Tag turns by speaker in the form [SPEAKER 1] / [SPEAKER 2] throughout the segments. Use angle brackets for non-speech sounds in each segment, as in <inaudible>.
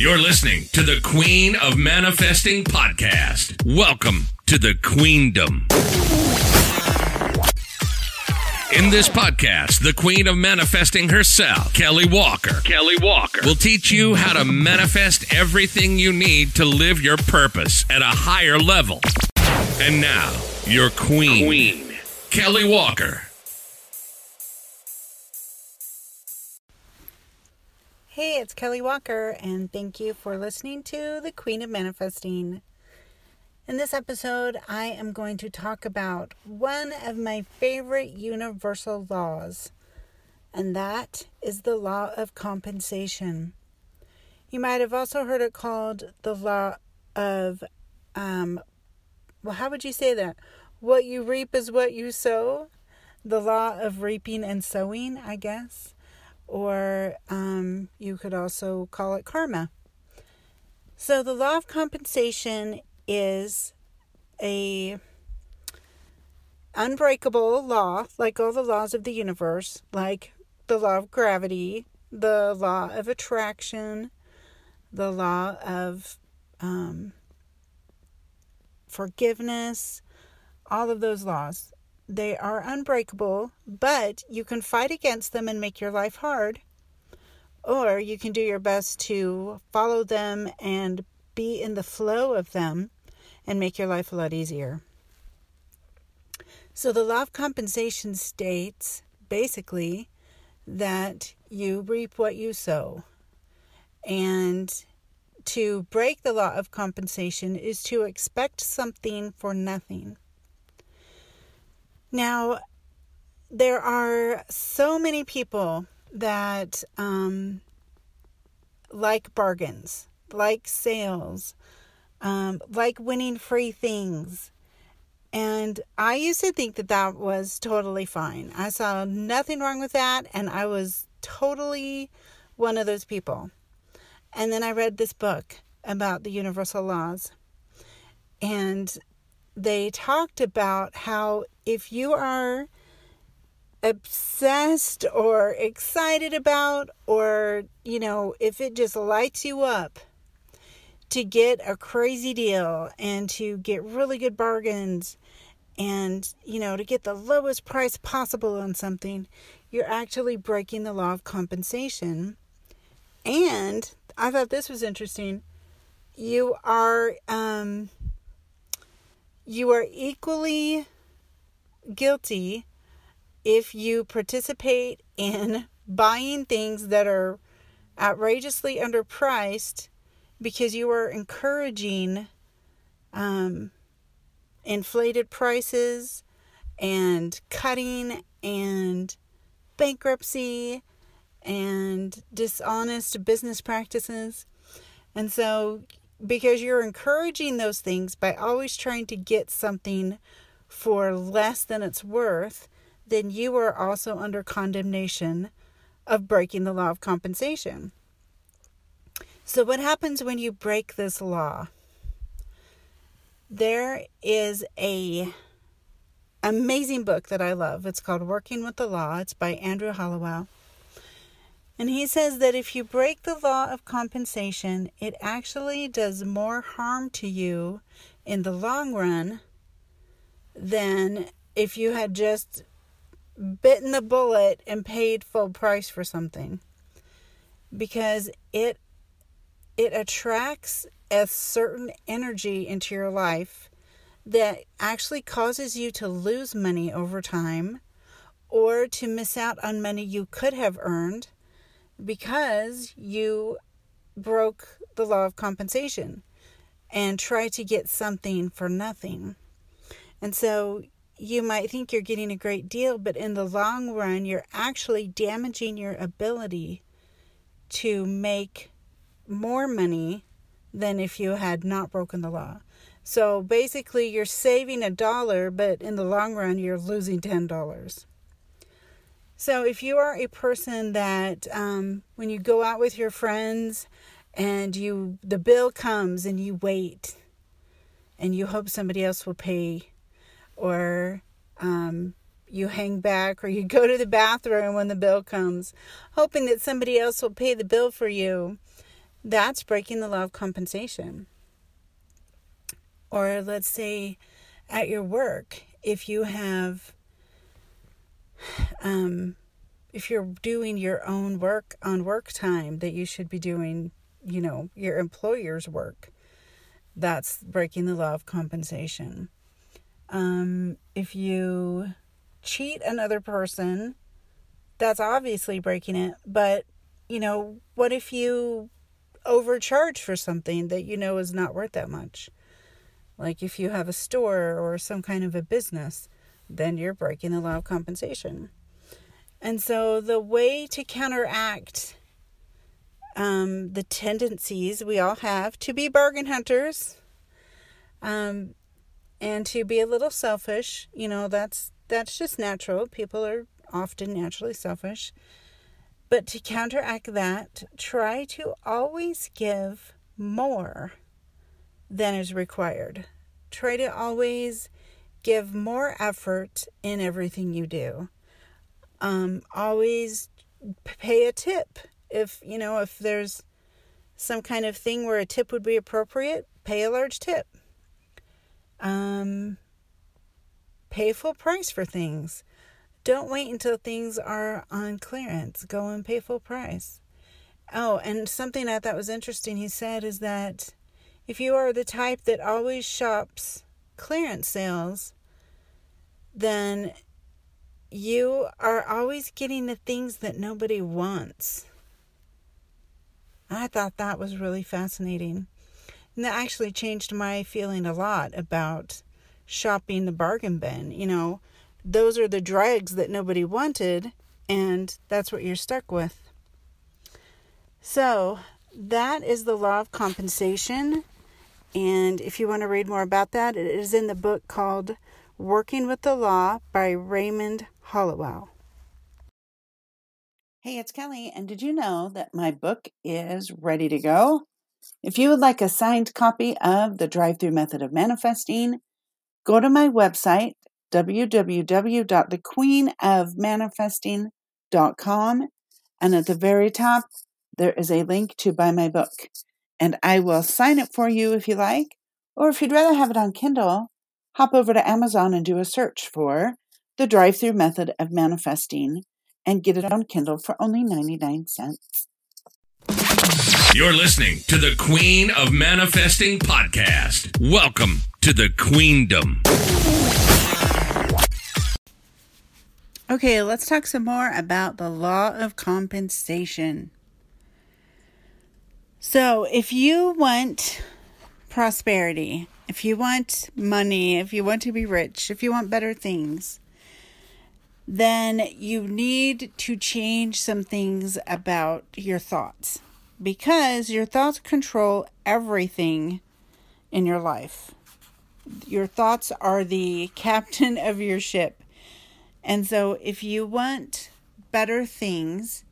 [SPEAKER 1] You're listening to the Queen of Manifesting podcast. Welcome to the Queendom. In this podcast, the Queen of Manifesting herself, Kelly Walker, Kelly Walker, will teach you how to manifest everything you need to live your purpose at a higher level. And now, your queen, queen. Kelly Walker.
[SPEAKER 2] Hey, it's Kelly Walker, and thank you for listening to The Queen of Manifesting. In this episode, I am going to talk about one of my favorite universal laws, and that is the law of compensation. You might have also heard it called the law of, um, well, how would you say that? What you reap is what you sow. The law of reaping and sowing, I guess or um, you could also call it karma. So, the law of compensation is a unbreakable law, like all the laws of the universe, like the law of gravity, the law of attraction, the law of um, forgiveness, all of those laws. They are unbreakable, but you can fight against them and make your life hard. Or you can do your best to follow them and be in the flow of them and make your life a lot easier. So, the law of compensation states basically that you reap what you sow. And to break the law of compensation is to expect something for nothing. Now, there are so many people that um, like bargains, like sales, um, like winning free things. And I used to think that that was totally fine. I saw nothing wrong with that, and I was totally one of those people. And then I read this book about the universal laws. And they talked about how if you are obsessed or excited about, or, you know, if it just lights you up to get a crazy deal and to get really good bargains and, you know, to get the lowest price possible on something, you're actually breaking the law of compensation. And I thought this was interesting. You are, um, you are equally guilty if you participate in <laughs> buying things that are outrageously underpriced because you are encouraging um, inflated prices and cutting and bankruptcy and dishonest business practices. And so because you're encouraging those things by always trying to get something for less than it's worth, then you are also under condemnation of breaking the law of compensation. So, what happens when you break this law? There is a amazing book that I love. It's called Working with the Law. It's by Andrew Holliwell. And he says that if you break the law of compensation, it actually does more harm to you in the long run than if you had just bitten the bullet and paid full price for something. Because it it attracts a certain energy into your life that actually causes you to lose money over time or to miss out on money you could have earned because you broke the law of compensation and tried to get something for nothing. And so you might think you're getting a great deal, but in the long run, you're actually damaging your ability to make more money than if you had not broken the law. So basically, you're saving a dollar, but in the long run, you're losing $10. So, if you are a person that um, when you go out with your friends and you the bill comes and you wait and you hope somebody else will pay, or um, you hang back or you <laughs> go to the bathroom when the bill comes, hoping that somebody else will pay the bill for you, that's breaking the law of compensation. Or let's say at your work, if you have, <sighs> um, if you're doing your own work on work time that you should be doing, you know, your employer's work, that's breaking the law of compensation. Um, if you cheat another person, that's obviously breaking it. But, you know, what if you overcharge for something that you know is not worth that much? Like if you have a store or some kind of a business, then you're breaking the law of compensation. And so the way to counteract um, the tendencies we all have to be bargain hunters um, and to be a little selfish, you know, that's that's just natural. People are often naturally selfish. But to counteract that, try to always give more than is required. Try to always give more effort in everything you do. Um, always pay a tip. If, you know, if there's some kind of thing where a tip would be appropriate, pay a large tip. Um, pay full price for things. Don't wait until things are on clearance. Go and pay full price. Oh, and something I thought was interesting he said is that if you are the type that always shops clearance sales, then you are always getting the things that nobody wants. I thought that was really fascinating. And that actually changed my feeling a lot about shopping the bargain bin. You know, those are the dregs that nobody wanted, and that's what you're stuck with. So, that is the law of compensation. And if you want to read more about that, it is in the book called Working with the Law by Raymond Holliwell. Hey, it's Kelly, and did you know that my book is ready to go? If you would like a signed copy of The Drive Through Method of Manifesting, go to my website, www.thequeenofmanifesting.com, and at the very top, there is a link to buy my book and I will sign it for you if you like. Or if you'd rather have it on Kindle, hop over to Amazon and do a search for The Drive Through Method of Manifesting and get it on Kindle for only 99 cents.
[SPEAKER 1] You're listening to the Queen of Manifesting podcast. Welcome to the Queendom.
[SPEAKER 2] Okay, let's talk some more about the law of compensation. So, if you want prosperity, if you want money, if you want to be rich, if you want better things, then you need to change some things about your thoughts because your thoughts control everything in your life. Your thoughts are the <laughs> captain of your ship. And so, if you want better things,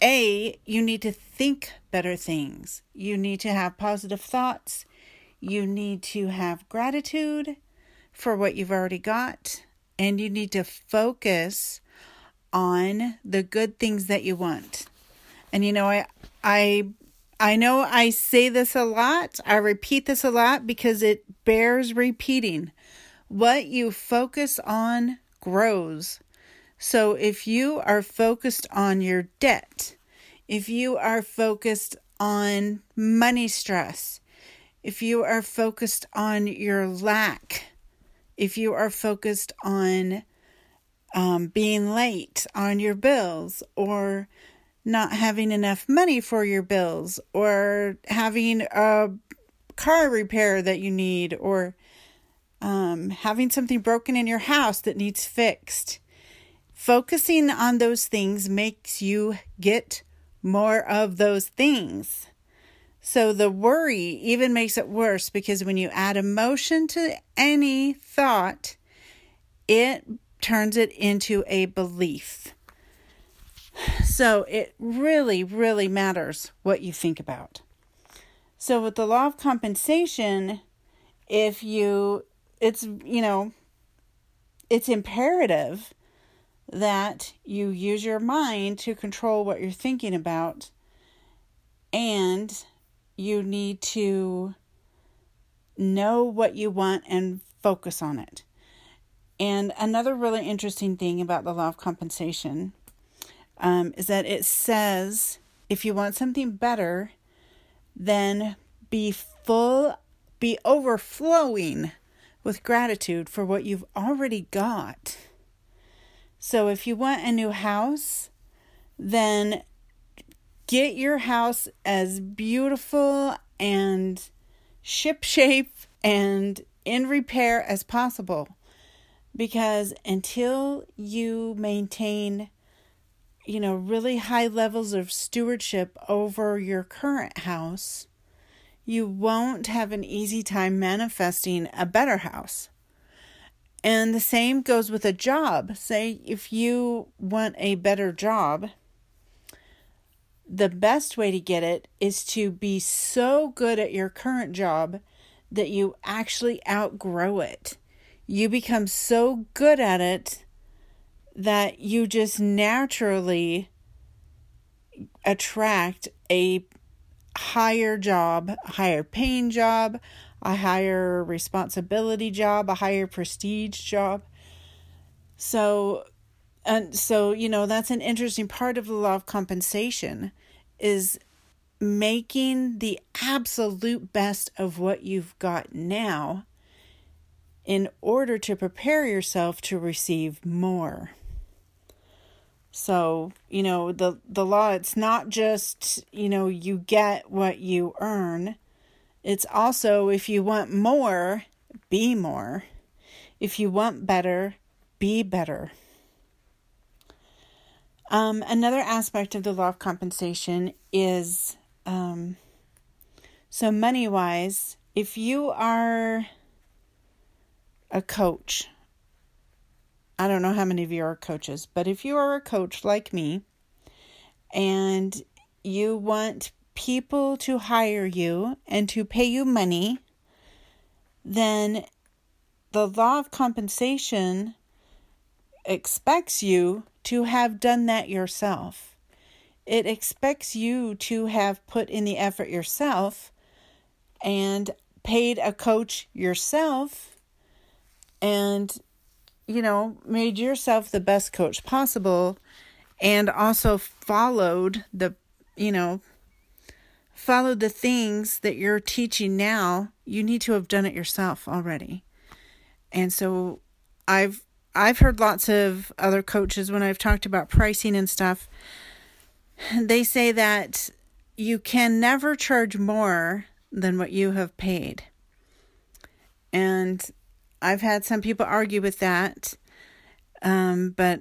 [SPEAKER 2] A, you need to think better things. You need to have positive thoughts. You need to have gratitude for what you've already got. And you need to focus on the good things that you want. And you know, I I I know I say this a lot. I repeat this a lot because it bears repeating. What you focus on grows. So if you are focused on your debt, if you are focused on money stress, if you are focused on your lack, if you are focused on um, being late on your bills or not having enough money for your bills or having a car repair that you need or um, having something broken in your house that needs fixed. Focusing on those things makes you get more of those things. So the worry even makes it worse because when you add emotion to any thought, it turns it into a belief. So it really, really matters what you think about. So with the law of compensation, if you, it's, you know, it's imperative that you use your mind to control what you're thinking about and you need to know what you want and focus on it. And another really interesting thing about the law of compensation um, is that it says if you want something better, then be full, be overflowing with gratitude for what you've already got. So if you want a new house, then get your house as beautiful and shipshape and in repair as possible. Because until you maintain, you know, really high levels of stewardship over your current house, you won't have an easy time manifesting a better house. And the same goes with a job. Say, if you want a better job, the best way to get it is to be so good at your current job that you actually outgrow it. You become so good at it that you just naturally attract a higher job, higher paying job, a higher responsibility job, a higher prestige job. So and so you know that's an interesting part of the law of compensation is making the absolute best of what you've got now in order to prepare yourself to receive more. So, you know, the the law it's not just, you know, you get what you earn. It's also if you want more, be more. If you want better, be better. Um, another aspect of the law of compensation is um, so money wise, if you are a coach, I don't know how many of you are coaches, but if you are a coach like me and you want people to hire you and to pay you money, then the law of compensation expects you to have done that yourself. It expects you to have put in the effort yourself and paid a coach yourself and you know, made yourself the best coach possible and also followed the, you know, followed the things that you're teaching now, you need to have done it yourself already. And so I've I've heard lots of other coaches when I've talked about pricing and stuff, they say that you can never charge more than what you have paid. And I've had some people argue with that. Um, but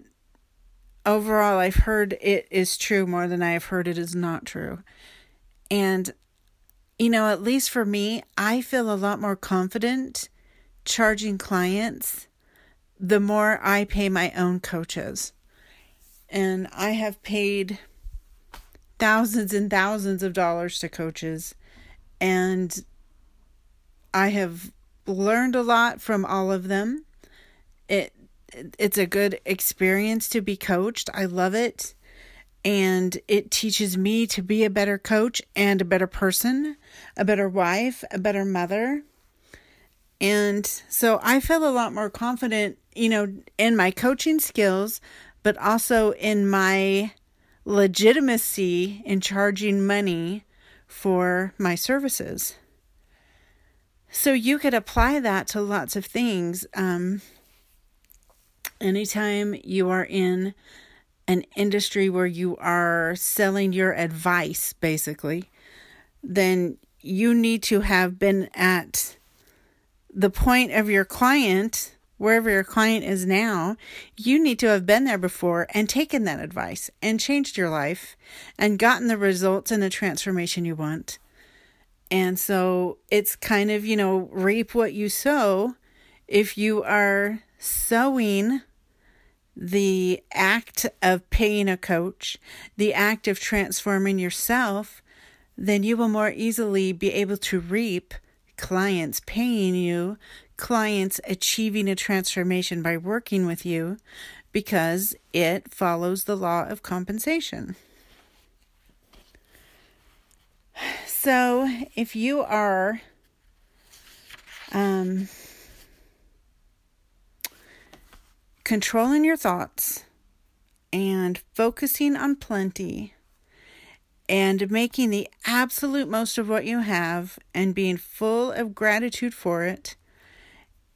[SPEAKER 2] overall, I've heard it is true more than I have heard it is not true. And, you know, at least for me, I feel a lot more confident charging clients the more I pay my own coaches. And I have paid thousands and thousands of dollars to coaches. And I have learned a lot from all of them. It it's a good experience to be coached. I love it. And it teaches me to be a better coach and a better person, a better wife, a better mother. And so I feel a lot more confident, you know, in my coaching skills, but also in my legitimacy in charging money for my services. So you could apply that to lots of things. Um, anytime you are in an industry where you are selling your advice, basically, then you need to have been at the point of your client, wherever your client is now, you need to have been there before and taken that advice and changed your life and gotten the results and the transformation you want. And so it's kind of, you know, reap what you sow. If you are sowing the act of paying a coach, the act of transforming yourself, then you will more easily be able to reap clients paying you, clients achieving a transformation by working with you because it follows the law of compensation. So, if you are um, controlling your thoughts and focusing on plenty and making the absolute most of what you have and being full of gratitude for it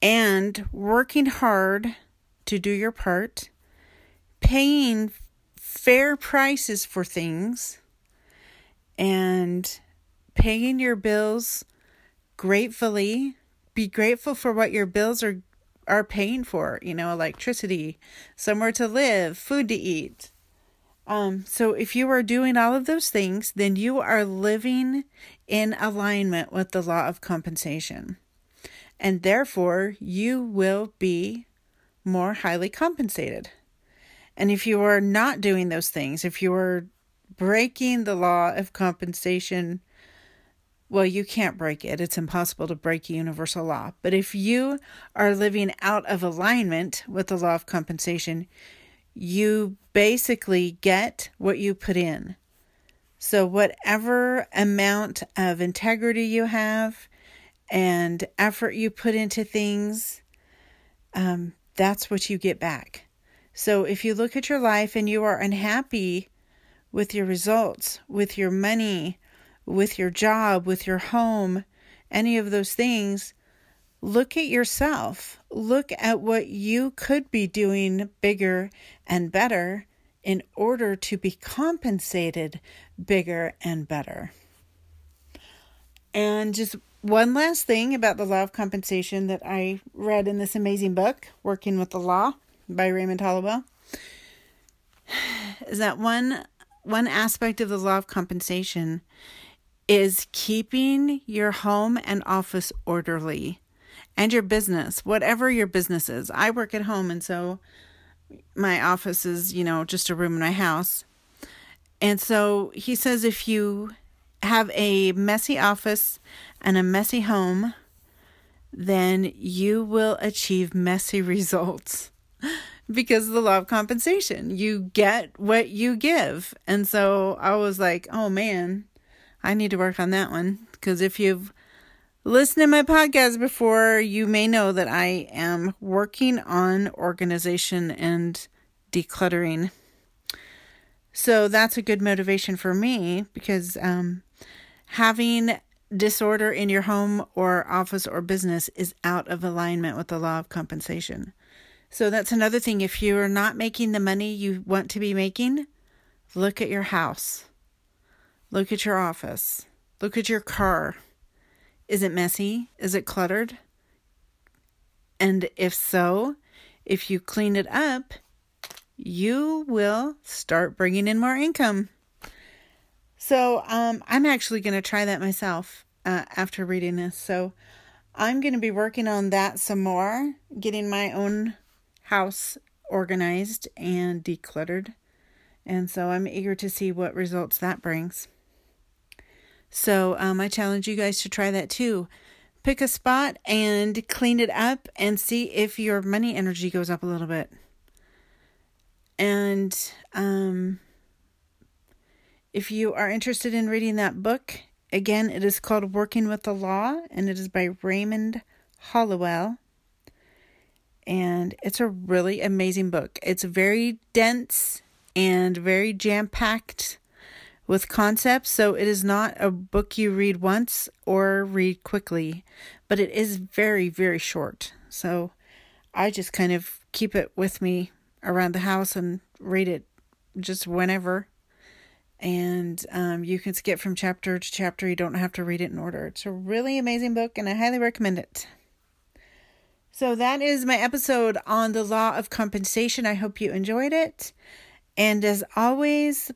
[SPEAKER 2] and working hard to do your part, paying fair prices for things, and paying your bills gratefully. Be grateful for what your bills are are paying for, you know, electricity, somewhere to live, food to eat. Um, so if you are doing all of those things, then you are living in alignment with the law of compensation. And therefore, you will be more highly compensated. And if you are not doing those things, if you are breaking the law of compensation well, you can't break it. It's impossible to break a universal law. But if you are living out of alignment with the law of compensation, you basically get what you put in. So, whatever amount of integrity you have and effort you put into things, um, that's what you get back. So, if you look at your life and you are unhappy with your results, with your money, with your job, with your home, any of those things, look at yourself. Look at what you could be doing bigger and better in order to be compensated bigger and better. And just one last thing about the law of compensation that I read in this amazing book, Working with the Law by Raymond Holliwell, is that one one aspect of the law of compensation is keeping your home and office orderly and your business, whatever your business is. I work at home, and so my office is, you know, just a room in my house. And so he says if you have a messy office and a messy home, then you will achieve messy <laughs> results because of the law of compensation. You get what you give. And so I was like, oh man, I need to work on that one because if you've listened to my podcast before, you may know that I am working on organization and decluttering. So that's a good motivation for me because um, having disorder in your home or office or business is out of alignment with the law of compensation. So that's another thing. If you're not making the money you want to be making, look at your house. Look at your office. Look at your car. Is it messy? Is it cluttered? And if so, if you clean it up, you will start bringing in more income. So, um, I'm actually going to try that myself uh, after reading this. So, I'm going to be working on that some more, getting my own house organized and decluttered. And so, I'm eager to see what results that brings. So um, I challenge you guys to try that too. Pick a spot and clean it up and see if your money energy goes up a little bit. And um, if you are interested in reading that book, again, it is called Working with the Law and it is by Raymond Holliwell. And it's a really amazing book. It's very dense and very jam packed with concepts, so it is not a book you read once or read quickly, but it is very, very short. So I just kind of keep it with me around the house and read it just whenever. And um, you can skip from chapter to chapter. You don't have to read it in order. It's a really amazing book, and I highly recommend it. So, that is my episode on the law of compensation. I hope you enjoyed it. And as always,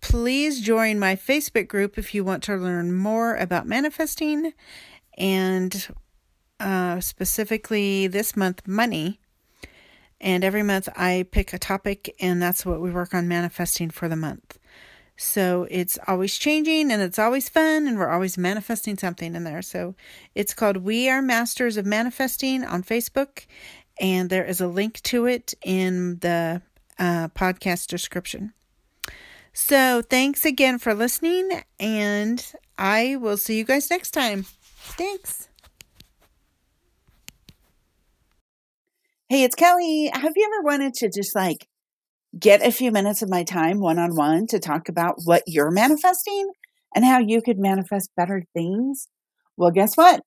[SPEAKER 2] Please join my Facebook group if you want to learn more about manifesting and uh, specifically this month, money. And every month I pick a topic, and that's what we work on manifesting for the month. So it's always changing and it's always fun, and we're always manifesting something in there. So it's called We Are Masters of Manifesting on Facebook, and there is a link to it in the uh, podcast description. So, thanks again for listening, and I will see you guys next time. Thanks. Hey, it's Kelly. Have you ever wanted to just like get a few minutes of my time one on one to talk about what you're manifesting and how you could manifest better things? Well, guess what?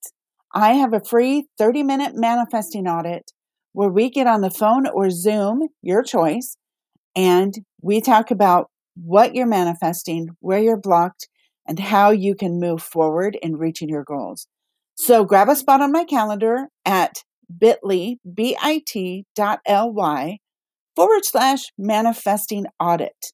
[SPEAKER 2] I have a free 30 minute manifesting audit where we get on the phone or Zoom, your choice, and we talk about what you're manifesting, where you're blocked, and how you can move forward in reaching your goals. So grab a spot on my calendar at bit.ly, B-I-T dot L-Y forward slash manifesting audit.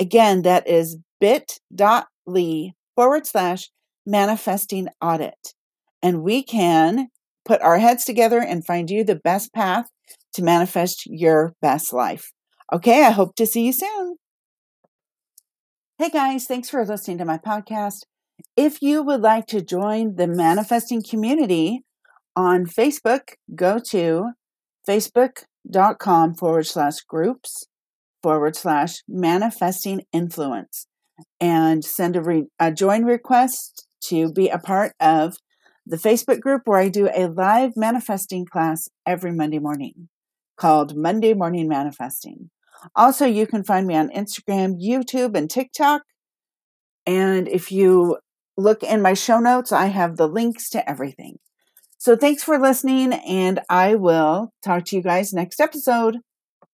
[SPEAKER 2] Again, that is bit.ly forward slash manifesting audit. And we can put our heads together and find you the best path to manifest your best life. Okay, I hope to see you soon. Hey guys, thanks for listening to my podcast. If you would like to join the manifesting community, on Facebook, go to facebook.com forward slash groups forward slash manifesting influence and send a, re- a join request to be a part of the Facebook group where I do a live manifesting class every Monday morning called Monday Morning Manifesting. Also, you can find me on Instagram, YouTube, and TikTok. And if you look in my show notes, I have the links to everything. So thanks for listening, and I will talk to you guys next episode.